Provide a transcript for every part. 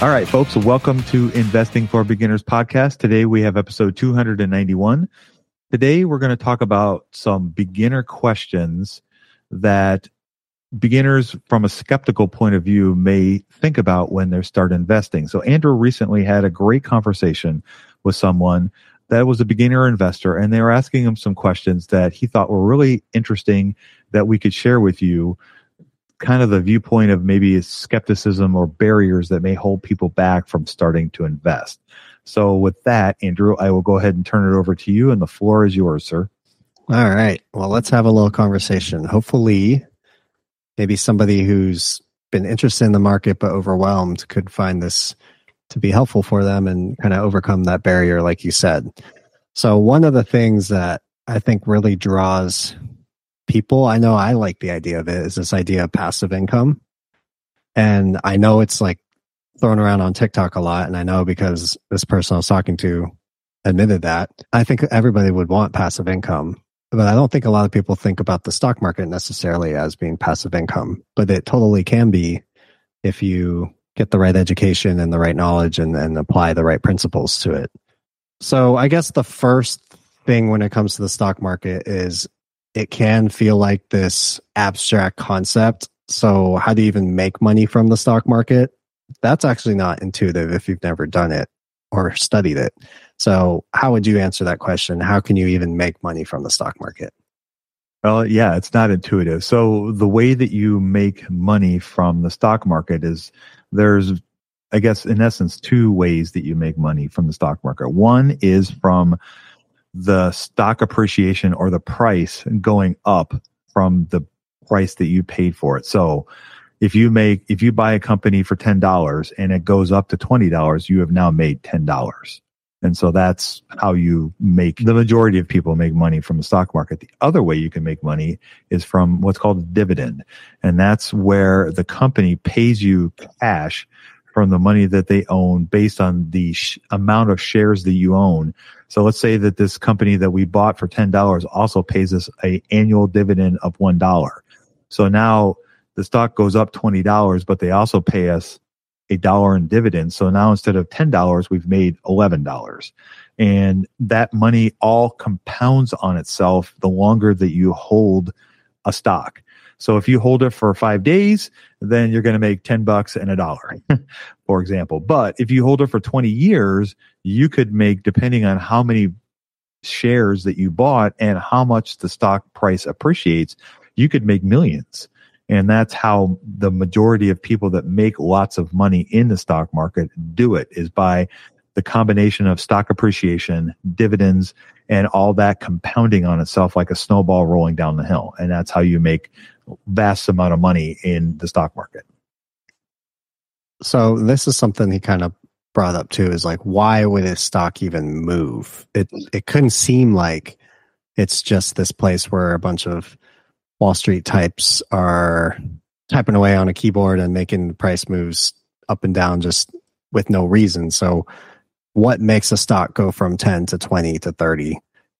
All right, folks, welcome to Investing for Beginners podcast. Today we have episode 291. Today we're going to talk about some beginner questions that beginners from a skeptical point of view may think about when they start investing. So Andrew recently had a great conversation with someone that was a beginner investor and they were asking him some questions that he thought were really interesting that we could share with you kind of the viewpoint of maybe skepticism or barriers that may hold people back from starting to invest. So, with that, Andrew, I will go ahead and turn it over to you, and the floor is yours, sir. All right. Well, let's have a little conversation. Hopefully, maybe somebody who's been interested in the market but overwhelmed could find this to be helpful for them and kind of overcome that barrier, like you said. So, one of the things that I think really draws people. I know I like the idea of it is this idea of passive income. And I know it's like thrown around on TikTok a lot. And I know because this person I was talking to admitted that. I think everybody would want passive income, but I don't think a lot of people think about the stock market necessarily as being passive income, but it totally can be if you get the right education and the right knowledge and, and apply the right principles to it. So I guess the first thing when it comes to the stock market is it can feel like this abstract concept. So, how do you even make money from the stock market? That's actually not intuitive if you've never done it or studied it. So, how would you answer that question? How can you even make money from the stock market? Well, yeah, it's not intuitive. So, the way that you make money from the stock market is there's, I guess, in essence, two ways that you make money from the stock market. One is from the stock appreciation or the price going up from the price that you paid for it. So if you make, if you buy a company for $10 and it goes up to $20, you have now made $10. And so that's how you make the majority of people make money from the stock market. The other way you can make money is from what's called a dividend. And that's where the company pays you cash from the money that they own based on the sh- amount of shares that you own. So let's say that this company that we bought for $10 also pays us a annual dividend of $1. So now the stock goes up $20, but they also pay us a dollar in dividends. So now instead of $10, we've made $11. And that money all compounds on itself the longer that you hold a stock. So if you hold it for five days, then you're going to make 10 bucks and a dollar, for example. But if you hold it for 20 years, you could make, depending on how many shares that you bought and how much the stock price appreciates, you could make millions. And that's how the majority of people that make lots of money in the stock market do it is by the combination of stock appreciation, dividends, and all that compounding on itself like a snowball rolling down the hill. And that's how you make vast amount of money in the stock market. So this is something he kind of brought up too is like why would a stock even move? It it couldn't seem like it's just this place where a bunch of Wall Street types are typing away on a keyboard and making price moves up and down just with no reason. So, what makes a stock go from 10 to 20 to 30?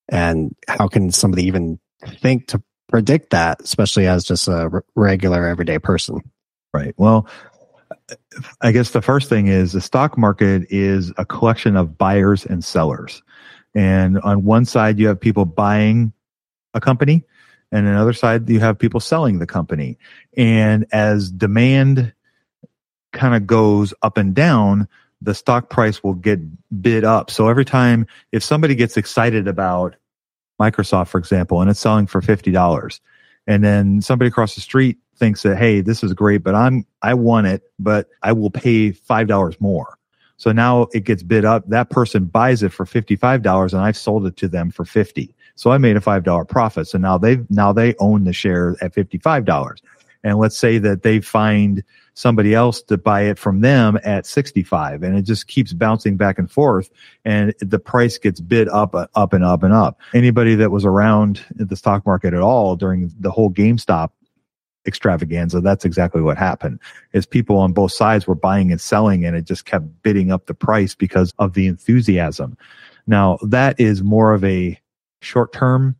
And how can somebody even think to predict that, especially as just a regular everyday person? Right. Well, I guess the first thing is the stock market is a collection of buyers and sellers. And on one side, you have people buying a company, and on the other side, you have people selling the company. And as demand kind of goes up and down, the stock price will get bid up. So every time, if somebody gets excited about Microsoft, for example, and it's selling for $50, and then somebody across the street thinks that, hey, this is great, but I'm, I want it, but I will pay $5 more. So now it gets bid up. That person buys it for $55 and I've sold it to them for 50. So I made a $5 profit. So now they now they own the share at $55. And let's say that they find somebody else to buy it from them at 65 and it just keeps bouncing back and forth and the price gets bid up up and up and up. Anybody that was around the stock market at all during the whole GameStop extravaganza. That's exactly what happened. Is people on both sides were buying and selling and it just kept bidding up the price because of the enthusiasm. Now that is more of a short term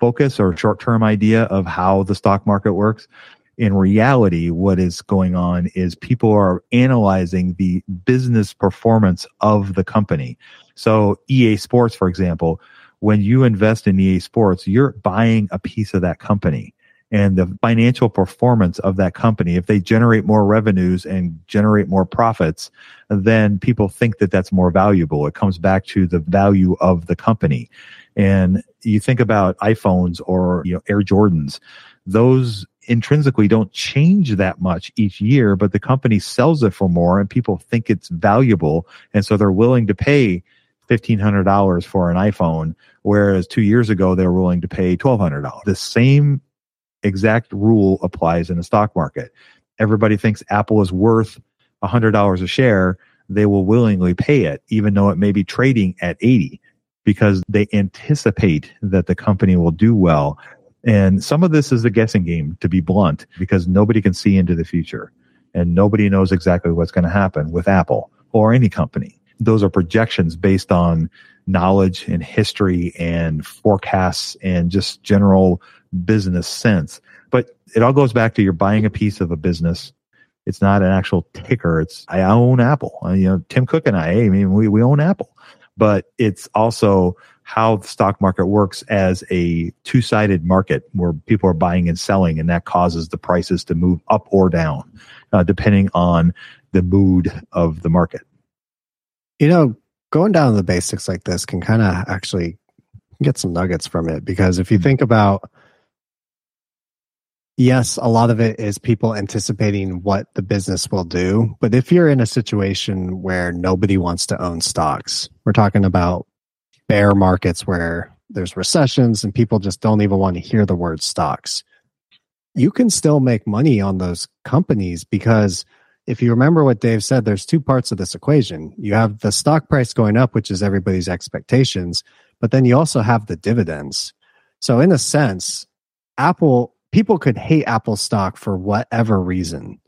focus or short term idea of how the stock market works. In reality, what is going on is people are analyzing the business performance of the company. So EA Sports, for example, when you invest in EA Sports, you're buying a piece of that company and the financial performance of that company, if they generate more revenues and generate more profits, then people think that that's more valuable. It comes back to the value of the company. And you think about iPhones or you know Air Jordans, those intrinsically don't change that much each year, but the company sells it for more and people think it's valuable. And so they're willing to pay $1,500 for an iPhone, whereas two years ago they were willing to pay $1,200. The same exact rule applies in the stock market. Everybody thinks Apple is worth $100 a share. They will willingly pay it, even though it may be trading at 80 because they anticipate that the company will do well. And some of this is a guessing game, to be blunt, because nobody can see into the future and nobody knows exactly what's going to happen with Apple or any company. Those are projections based on knowledge and history and forecasts and just general business sense. But it all goes back to you're buying a piece of a business. It's not an actual ticker. It's I own Apple. Uh, you know, Tim Cook and I, I mean, we, we own Apple. But it's also how the stock market works as a two sided market where people are buying and selling, and that causes the prices to move up or down, uh, depending on the mood of the market. You know, going down to the basics like this can kind of actually get some nuggets from it because if you hmm. think about yes, a lot of it is people anticipating what the business will do. But if you're in a situation where nobody wants to own stocks, we're talking about bear markets where there's recessions and people just don't even want to hear the word stocks. You can still make money on those companies because if you remember what Dave said, there's two parts of this equation. You have the stock price going up, which is everybody's expectations, but then you also have the dividends. So in a sense, Apple people could hate Apple stock for whatever reason.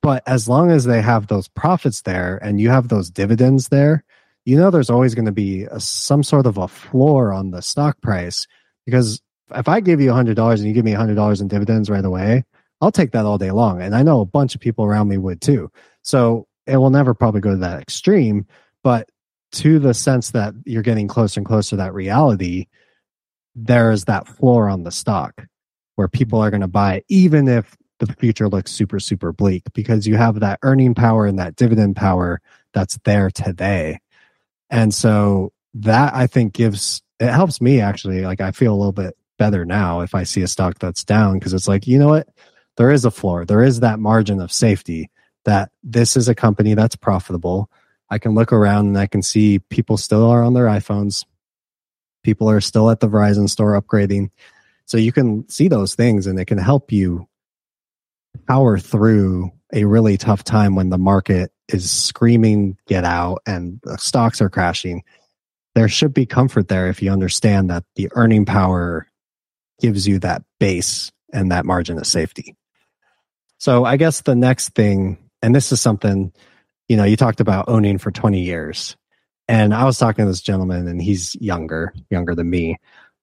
But as long as they have those profits there and you have those dividends there, you know there's always going to be a, some sort of a floor on the stock price because if I give you $100 and you give me $100 in dividends right away, I'll take that all day long. And I know a bunch of people around me would too. So it will never probably go to that extreme, but to the sense that you're getting closer and closer to that reality, there's that floor on the stock where people are going to buy even if the future looks super, super bleak, because you have that earning power and that dividend power that's there today. And so that I think gives it helps me actually. Like I feel a little bit better now if I see a stock that's down because it's like, you know what? There is a floor. There is that margin of safety that this is a company that's profitable. I can look around and I can see people still are on their iPhones. People are still at the Verizon store upgrading. So you can see those things and it can help you power through a really tough time when the market is screaming get out and the stocks are crashing. There should be comfort there if you understand that the earning power gives you that base and that margin of safety. So I guess the next thing, and this is something, you know, you talked about owning for 20 years. And I was talking to this gentleman and he's younger, younger than me.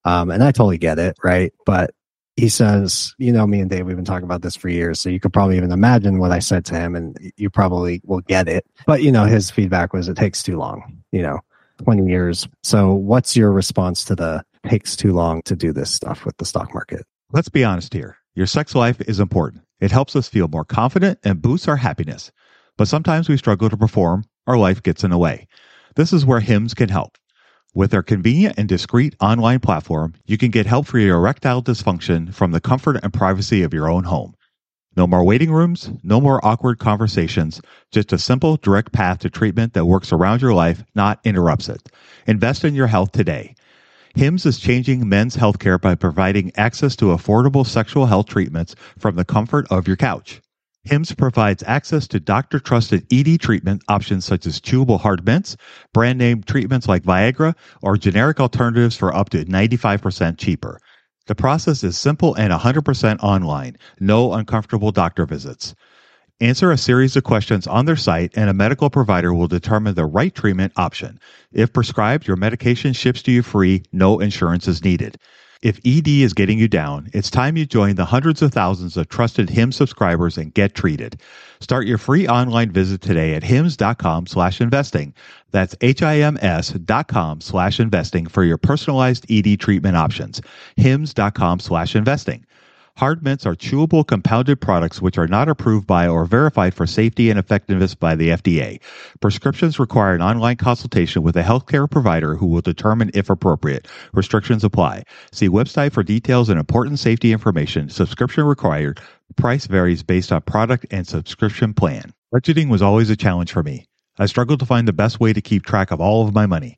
Um, and I totally get it, right? But he says, you know, me and Dave, we've been talking about this for years. So you could probably even imagine what I said to him and you probably will get it. But, you know, his feedback was it takes too long, you know, 20 years. So what's your response to the takes too long to do this stuff with the stock market? Let's be honest here. Your sex life is important. It helps us feel more confident and boosts our happiness. But sometimes we struggle to perform, our life gets in the way. This is where Hims can help. With their convenient and discreet online platform, you can get help for your erectile dysfunction from the comfort and privacy of your own home. No more waiting rooms, no more awkward conversations, just a simple, direct path to treatment that works around your life, not interrupts it. Invest in your health today. HIMS is changing men's healthcare by providing access to affordable sexual health treatments from the comfort of your couch. HIMS provides access to doctor trusted ED treatment options such as chewable hard mints, brand name treatments like Viagra, or generic alternatives for up to 95% cheaper. The process is simple and 100% online, no uncomfortable doctor visits. Answer a series of questions on their site, and a medical provider will determine the right treatment option. If prescribed, your medication ships to you free, no insurance is needed. If ED is getting you down, it's time you join the hundreds of thousands of trusted HIMS subscribers and get treated. Start your free online visit today at hims.com slash investing. That's H-I-M-S dot com slash investing for your personalized ED treatment options. hims.com slash investing. Hard mints are chewable compounded products which are not approved by or verified for safety and effectiveness by the FDA. Prescriptions require an online consultation with a healthcare provider who will determine if appropriate. Restrictions apply. See website for details and important safety information. Subscription required. Price varies based on product and subscription plan. Budgeting was always a challenge for me. I struggled to find the best way to keep track of all of my money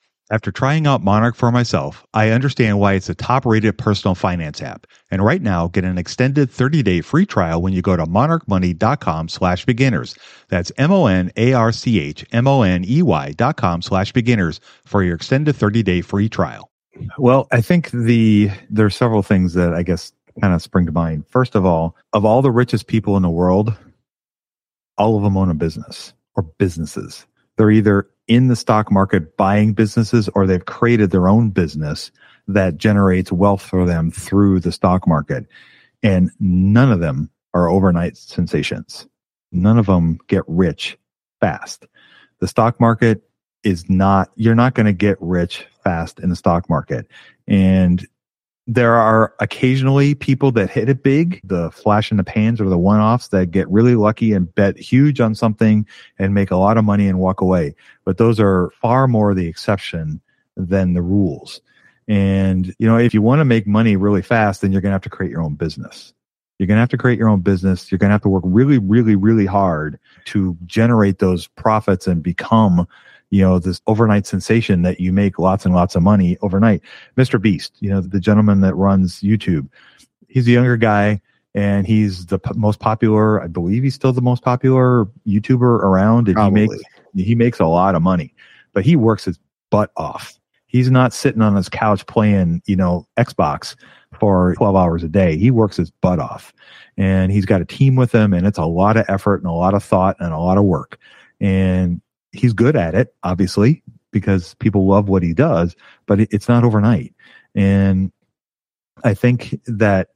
After trying out Monarch for myself, I understand why it's a top rated personal finance app. And right now, get an extended 30 day free trial when you go to monarchmoney.com slash beginners. That's M O N A R C H M O N E Y dot com slash beginners for your extended 30 day free trial. Well, I think the there are several things that I guess kind of spring to mind. First of all, of all the richest people in the world, all of them own a business or businesses. They're either in the stock market buying businesses or they've created their own business that generates wealth for them through the stock market. And none of them are overnight sensations. None of them get rich fast. The stock market is not, you're not going to get rich fast in the stock market. And there are occasionally people that hit it big, the flash in the pans or the one offs that get really lucky and bet huge on something and make a lot of money and walk away. But those are far more the exception than the rules. And, you know, if you want to make money really fast, then you're going to have to create your own business. You're going to have to create your own business. You're going to have to work really, really, really hard to generate those profits and become you know, this overnight sensation that you make lots and lots of money overnight. Mr. Beast, you know, the gentleman that runs YouTube, he's a younger guy and he's the p- most popular. I believe he's still the most popular YouTuber around, and Probably. he makes he makes a lot of money. But he works his butt off. He's not sitting on his couch playing, you know, Xbox for 12 hours a day. He works his butt off. And he's got a team with him, and it's a lot of effort and a lot of thought and a lot of work. And he's good at it, obviously, because people love what he does, but it's not overnight. And I think that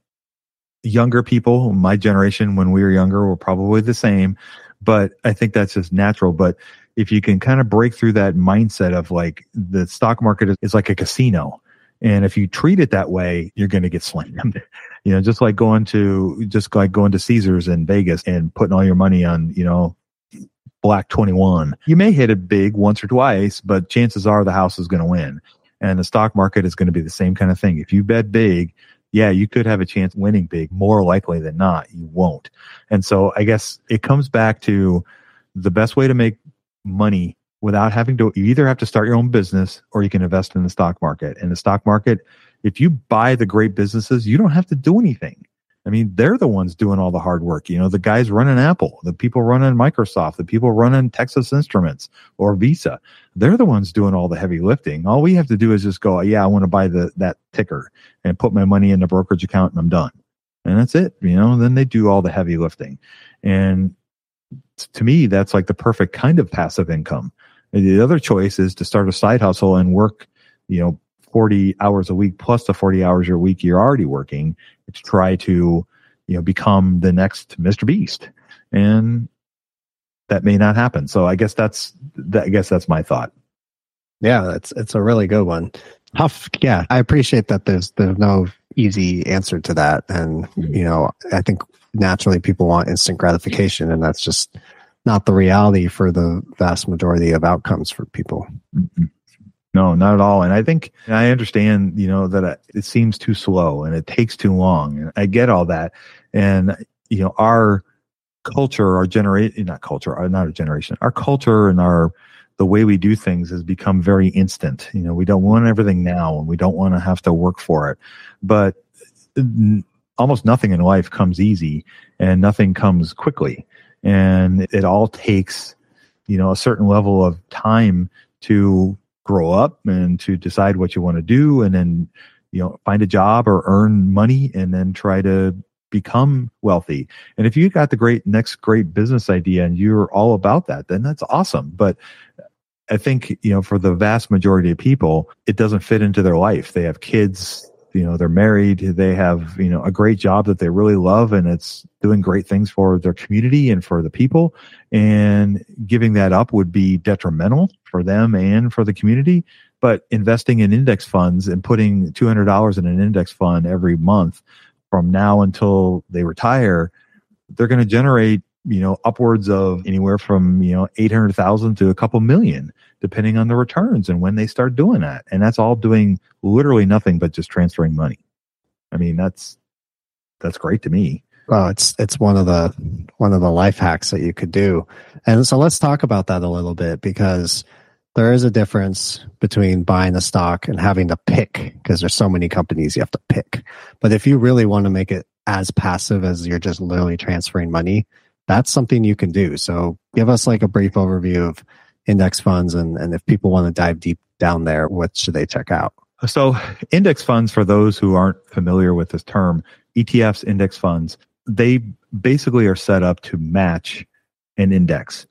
younger people, my generation, when we were younger, were probably the same, but I think that's just natural. But if you can kind of break through that mindset of like the stock market is, like a casino. And if you treat it that way, you're going to get slammed. You know, just like going to, just like going to Caesars in Vegas and putting all your money on, you know, black 21. You may hit it big once or twice, but chances are the house is going to win. And the stock market is going to be the same kind of thing. If you bet big, yeah, you could have a chance winning big. More likely than not, you won't. And so I guess it comes back to the best way to make money without having to, you either have to start your own business or you can invest in the stock market. And the stock market, if you buy the great businesses, you don't have to do anything. I mean, they're the ones doing all the hard work. You know, the guys running Apple, the people running Microsoft, the people running Texas Instruments or Visa. They're the ones doing all the heavy lifting. All we have to do is just go, yeah, I want to buy the that ticker and put my money in the brokerage account and I'm done. And that's it. You know, then they do all the heavy lifting. And to me, that's like the perfect kind of passive income. The other choice is to start a side hustle and work, you know, 40 hours a week plus the 40 hours a week you're already working to try to, you know, become the next Mr. Beast. And that may not happen. So I guess that's, that, I guess that's my thought. Yeah, it's it's a really good one. Tough. Yeah, I appreciate that. There's there's no easy answer to that, and mm-hmm. you know, I think naturally people want instant gratification, and that's just not the reality for the vast majority of outcomes for people. Mm-hmm. No, not at all. And I think I understand, you know, that it seems too slow and it takes too long. And I get all that. And, you know, our culture, our generation, not culture, our, not a generation, our culture and our, the way we do things has become very instant. You know, we don't want everything now and we don't want to have to work for it. But n- almost nothing in life comes easy and nothing comes quickly. And it all takes, you know, a certain level of time to grow up and to decide what you want to do and then you know find a job or earn money and then try to become wealthy. And if you got the great next great business idea and you're all about that then that's awesome. But i think you know for the vast majority of people it doesn't fit into their life. They have kids you know they're married they have you know a great job that they really love and it's doing great things for their community and for the people. And giving that up would be detrimental for them and for the community. But investing in index funds and putting $200 in an index fund every month from now until they retire they're going to generate you know upwards of anywhere from you know 800,000 to a couple million depending on the returns and when they start doing that. And that's all doing literally nothing but just transferring money. I mean that's that's great to me. Well, it's it's one of the one of the life hacks that you could do, and so let's talk about that a little bit because there is a difference between buying a stock and having to pick because there's so many companies you have to pick. But if you really want to make it as passive as you're just literally transferring money, that's something you can do. So give us like a brief overview of index funds and and if people want to dive deep down there, what should they check out? So, index funds, for those who aren't familiar with this term, ETFs, index funds, they basically are set up to match an index.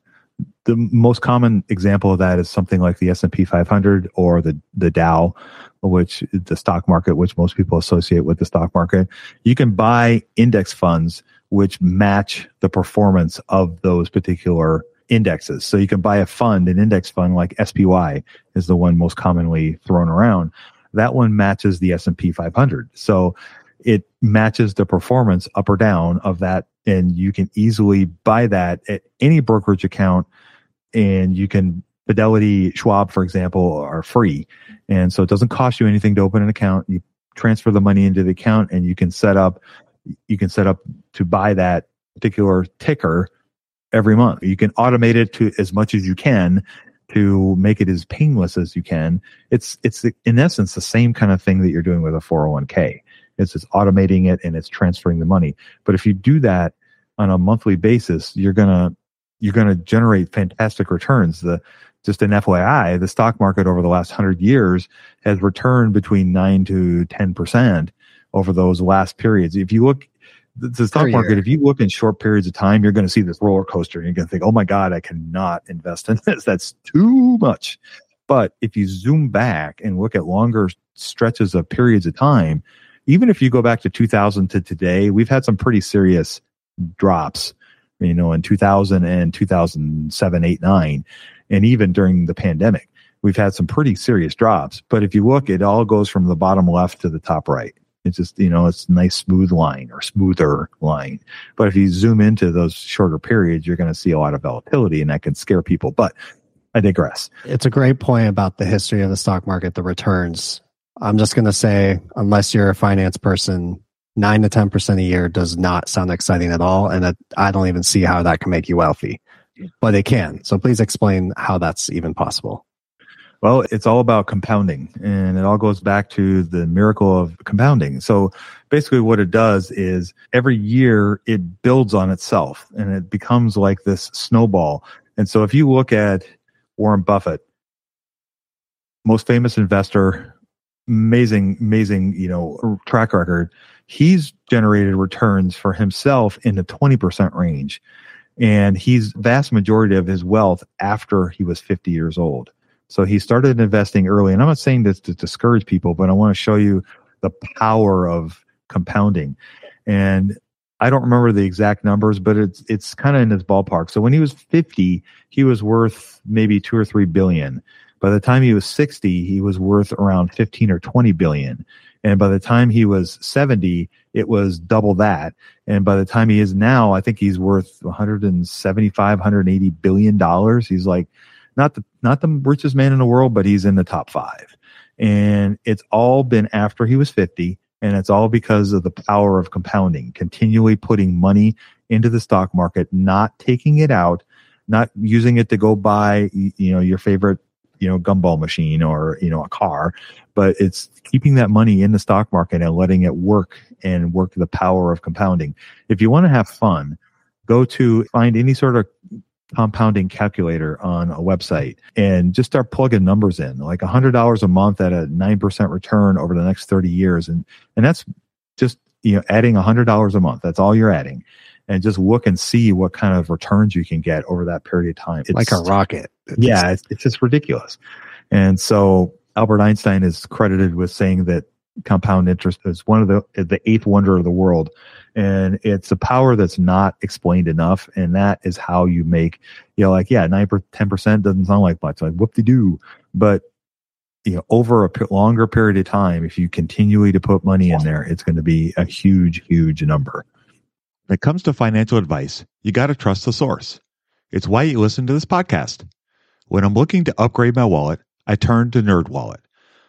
The most common example of that is something like the S&P 500 or the, the Dow, which the stock market, which most people associate with the stock market. You can buy index funds which match the performance of those particular indexes. So you can buy a fund, an index fund like SPY is the one most commonly thrown around that one matches the S&P 500. So it matches the performance up or down of that and you can easily buy that at any brokerage account and you can Fidelity, Schwab, for example, are free. And so it doesn't cost you anything to open an account. You transfer the money into the account and you can set up you can set up to buy that particular ticker every month. You can automate it to as much as you can to make it as painless as you can. It's it's in essence the same kind of thing that you're doing with a 401k. It's just automating it and it's transferring the money. But if you do that on a monthly basis, you're gonna you're gonna generate fantastic returns. The just an FYI, the stock market over the last hundred years has returned between nine to 10% over those last periods. If you look, the stock market, if you look in short periods of time, you're going to see this roller coaster and you're going to think, oh my God, I cannot invest in this. That's too much. But if you zoom back and look at longer stretches of periods of time, even if you go back to 2000 to today, we've had some pretty serious drops, you know, in 2000 and 2007, 8, 9 and even during the pandemic, we've had some pretty serious drops. But if you look, it all goes from the bottom left to the top right. It's just, you know, it's a nice smooth line or smoother line. But if you zoom into those shorter periods, you're going to see a lot of volatility and that can scare people. But I digress. It's a great point about the history of the stock market, the returns. I'm just going to say, unless you're a finance person, nine to 10% a year does not sound exciting at all. And I don't even see how that can make you wealthy but it can. So please explain how that's even possible. Well, it's all about compounding and it all goes back to the miracle of compounding. So basically what it does is every year it builds on itself and it becomes like this snowball. And so if you look at Warren Buffett, most famous investor, amazing, amazing, you know, track record, he's generated returns for himself in the 20% range and he's vast majority of his wealth after he was 50 years old. So he started investing early. And I'm not saying this to discourage people, but I want to show you the power of compounding. And I don't remember the exact numbers, but it's it's kind of in his ballpark. So when he was 50, he was worth maybe two or three billion. By the time he was 60, he was worth around 15 or 20 billion. And by the time he was 70, it was double that. And by the time he is now, I think he's worth 175, 180 billion dollars. He's like not the not the richest man in the world, but he's in the top five. And it's all been after he was 50. And it's all because of the power of compounding, continually putting money into the stock market, not taking it out, not using it to go buy, you know, your favorite you know gumball machine or you know a car but it's keeping that money in the stock market and letting it work and work the power of compounding if you want to have fun go to find any sort of compounding calculator on a website and just start plugging numbers in like a hundred dollars a month at a 9% return over the next 30 years and and that's just you know adding a hundred dollars a month that's all you're adding and just look and see what kind of returns you can get over that period of time. It's like a rocket. It's yeah, it's, it's just ridiculous. And so Albert Einstein is credited with saying that compound interest is one of the the eighth wonder of the world and it's a power that's not explained enough and that is how you make you know like yeah 9 10% doesn't sound like much like whoop de doo but you know over a p- longer period of time if you continually to put money in there it's going to be a huge huge number when it comes to financial advice, you got to trust the source. It's why you listen to this podcast. When I'm looking to upgrade my wallet, I turn to NerdWallet.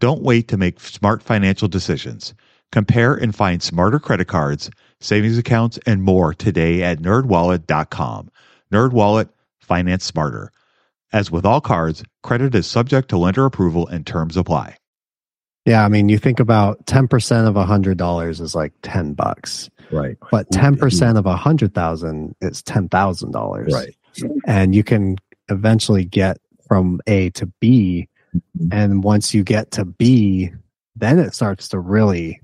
Don't wait to make smart financial decisions. Compare and find smarter credit cards, savings accounts, and more today at nerdwallet.com. Nerdwallet, finance smarter. As with all cards, credit is subject to lender approval and terms apply. Yeah, I mean, you think about 10% of $100 is like 10 bucks. Right. But 10% of a 100,000 is $10,000. Right. And you can eventually get from A to B. Mm-hmm. And once you get to B, then it starts to really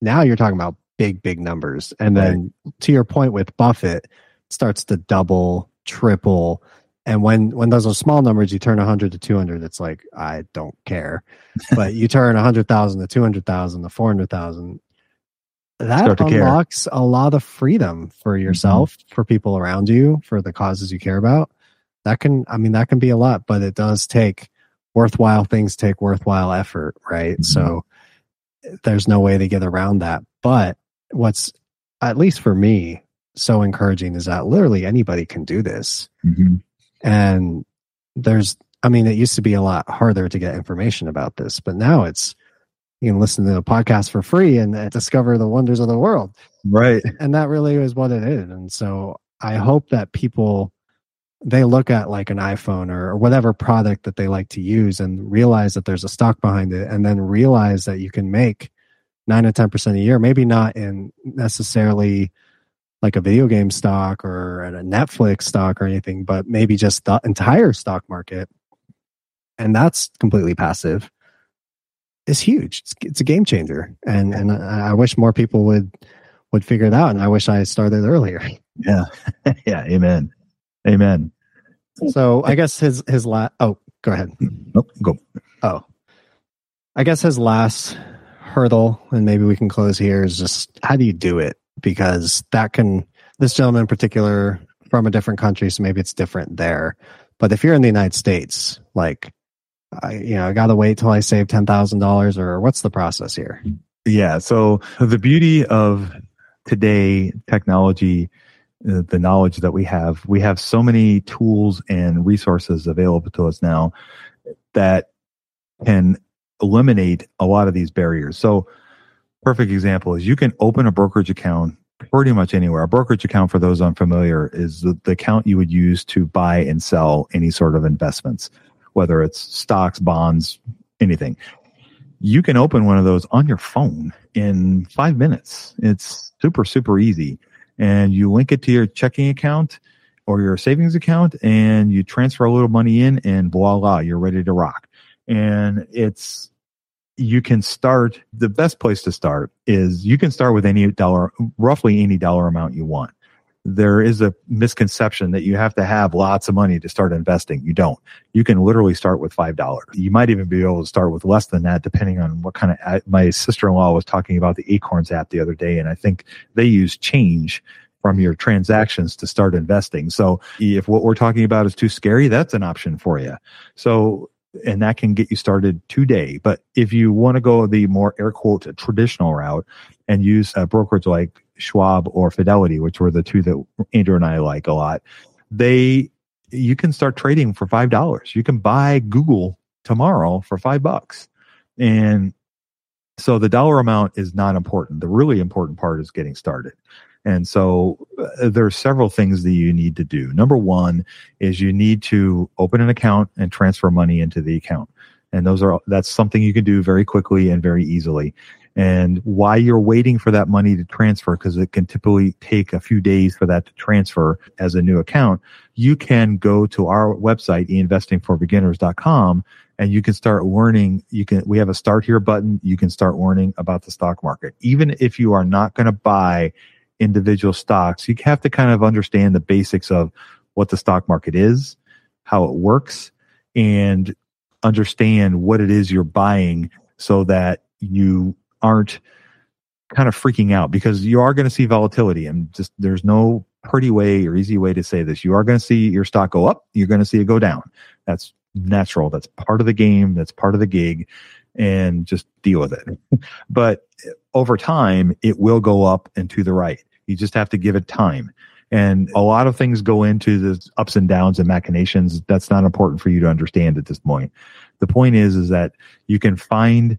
now you're talking about big, big numbers. And then to your point with Buffett, it starts to double, triple. And when when those are small numbers, you turn 100 to 200, it's like I don't care. but you turn 100,000 to 200,000 to 400,000, that to care. unlocks a lot of freedom for yourself, for people around you, for the causes you care about. That can, I mean, that can be a lot, but it does take worthwhile things take worthwhile effort, right? Mhm. So there's no way to get around that. But what's, at least for me, so encouraging is that literally anybody can do this. Mhm. And there's, I mean, it used to be a lot harder to get information about this, but now it's, you can listen to a podcast for free and uh, discover the wonders of the world. Right. And that really is what it is. And so I hope that people, they look at like an iPhone or, or whatever product that they like to use and realize that there's a stock behind it and then realize that you can make nine to 10% a year, maybe not in necessarily like a video game stock or a Netflix stock or anything, but maybe just the entire stock market. And that's completely passive. It's huge. It's, it's a game changer, and and I I wish more people would would figure it out. And I wish I started earlier. Yeah. yeah. Amen. Amen. So I guess his his last. Oh, go ahead. Nope. Go. Oh, I guess his last hurdle, and maybe we can close here, is just how do you do it? Because that can, this gentleman in particular, from a different country, so maybe it's different there. But if you're in the United States, like, I, you know, I got to wait till I save ten thousand dollars, or what's the process here? Yeah. So the beauty of today technology, Uh, the knowledge that we have, we have so many tools and resources available to us now that can eliminate a lot of these barriers. So, perfect example is you can open a brokerage account pretty much anywhere. A brokerage account, for those unfamiliar, is the, the account you would use to buy and sell any sort of investments, whether it's stocks, bonds, anything you can open one of those on your phone in five minutes. It's super, super easy. And you link it to your checking account or your savings account and you transfer a little money in and voila, you're ready to rock. And it's, you can start, the best place to start is you can start with any dollar, roughly any dollar amount you want. There is a misconception that you have to have lots of money to start investing. You don't you can literally start with five dollars. You might even be able to start with less than that, depending on what kind of. My sister in law was talking about the Acorns app the other day, and I think they use change from your transactions to start investing. So if what we're talking about is too scary, that's an option for you. So and that can get you started today. But if you want to go the more air quote traditional route and use uh, a brokerage like Schwab or Fidelity, which were the two that Andrew and I like a lot, they you can start trading for five dollars. You can buy Google tomorrow for five bucks. And so the dollar amount is not important. The really important part is getting started. And so uh, there are several things that you need to do. Number one is you need to open an account and transfer money into the account. And those are that's something you can do very quickly and very easily. And while you're waiting for that money to transfer, because it can typically take a few days for that to transfer as a new account, you can go to our website, investingforbeginners.com, and you can start learning. You can, we have a start here button. You can start learning about the stock market. Even if you are not going to buy individual stocks, you have to kind of understand the basics of what the stock market is, how it works, and understand what it is you're buying so that you aren't kind of freaking out because you are going to see volatility and just there's no pretty way or easy way to say this. You are going to see your stock go up, you're going to see it go down. That's natural. That's part of the game, that's part of the gig and just deal with it. but eh, over time, it will go up and to the right. You just have to give it time. And a lot of things go into the ups and downs and machinations. That's not important for you to understand at this point. The point is, is that you can find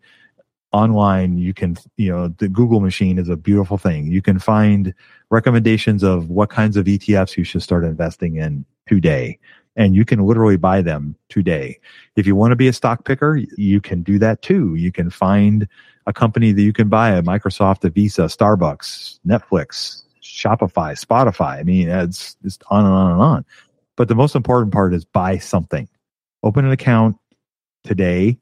online you can you know the google machine is a beautiful thing. You can find recommendations of what kinds of etfs you should start investing in today. And you can literally buy them today. If you want to be a stock picker you can do that too. You can find a company that you can buy a microsoft a visa starbucks netflix shopify spotify. I mean it's just on and on and on. But the most important part is buy something. Open an account today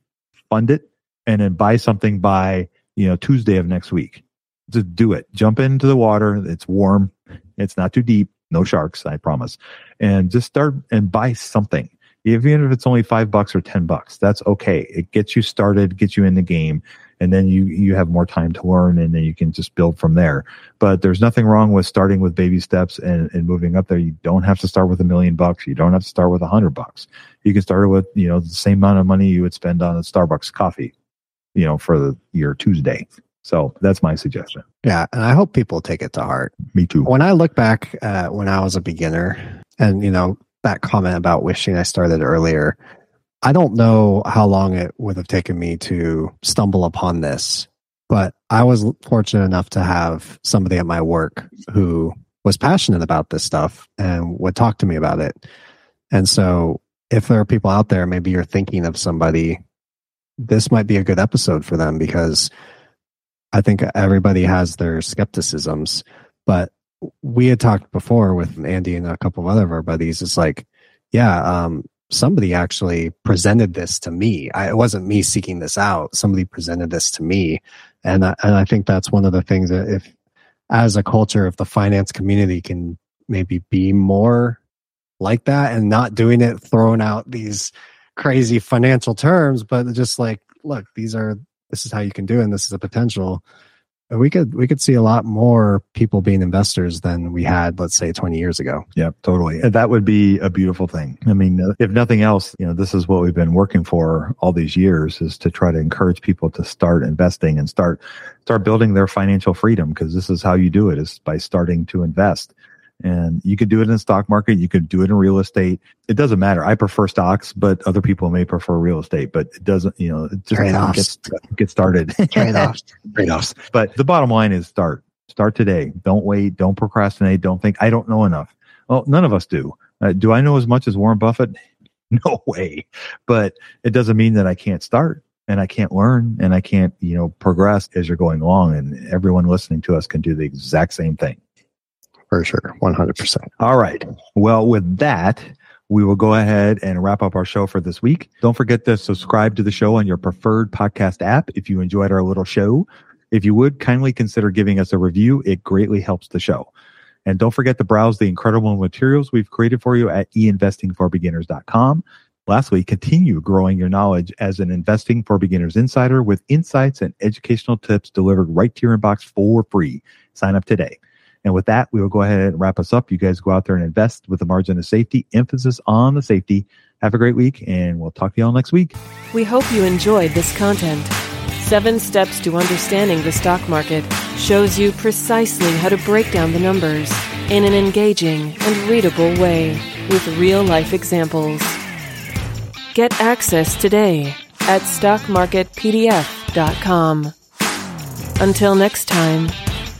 fund it and then buy something by you know Tuesday of next week. Just do it. Jump into the water. It's warm. It's not too deep. No sharks, I promise. And just start and buy something. Even if it's only five bucks or 10 bucks, that's okay. It gets you started, gets you in the game and then you you have more time to learn and then you can just build from there but there's nothing wrong with starting with baby steps and, and moving up there you don't have to start with a million bucks you don't have to start with a hundred bucks you can start with you know the same amount of money you would spend on a starbucks coffee you know for the, your tuesday. So that's my suggestion. Yeah and i hope people take it to heart. Me too. When i look back at when i was a beginner and you know that comment about wishing i started earlier I don't know how long it would have taken me to stumble upon this, but I was fortunate enough to have somebody at my work who was passionate about this stuff and would talk to me about it. And so, if there are people out there, maybe you're thinking of somebody, this might be a good episode for them because I think everybody has their skepticisms. But we had talked before with Andy and a couple of other of our buddies. It's like, yeah, um, somebody actually presented this to me. I, it wasn't me seeking this out. Somebody presented this to me, and I, and I think that's one of the things that if, as a culture, if the finance community can maybe be more like that and not doing it, throwing out these crazy financial terms, but just like, look, these are this is how you can do it, and this is a potential. We could we could see a lot more people being investors than we had let's say 20 years ago. Yeah totally. And that would be a beautiful thing. I mean if nothing else you know this is what we've been working for all these years is to try to encourage people to start investing and start start building their financial freedom because this is how you do it is by starting to invest and you could do it in the stock market you could do it in real estate. It doesn't matter. I prefer stocks but other people may prefer real estate but it doesn't you know just get, get started. Trade-offs. Trade-offs. But the bottom line is start. Start today. Don't wait. Don't procrastinate. Don't think i don't know enough. Well none of us do. Uh, do i know as much as warren buffett? No way. But it doesn't mean that i can't start and I can't learn and I can't, you know, progress as you're going along. And everyone listening to us can do the exact same thing for sure. 100%. All right. Well, with that, we will go ahead and wrap up our show for this week. Don't forget to subscribe to the show on your preferred podcast app if you enjoyed our little show. If you would kindly consider giving us a review, it greatly helps the show. And don't forget to browse the incredible materials we've created for you at einvestingforbeginners.com. Lastly, continue growing your knowledge as an Investing for Beginners insider with insights and educational tips delivered right to your inbox for free. Sign up today. And with that, we will go ahead and wrap us up. You guys go out there and invest with a margin of safety, emphasis on the safety. Have a great week, and we'll talk to you all next week. We hope you enjoyed this content. Seven Steps to Understanding the Stock Market shows you precisely how to break down the numbers in an engaging and readable way with real life examples. Get access today at stockmarketpdf.com. Until next time,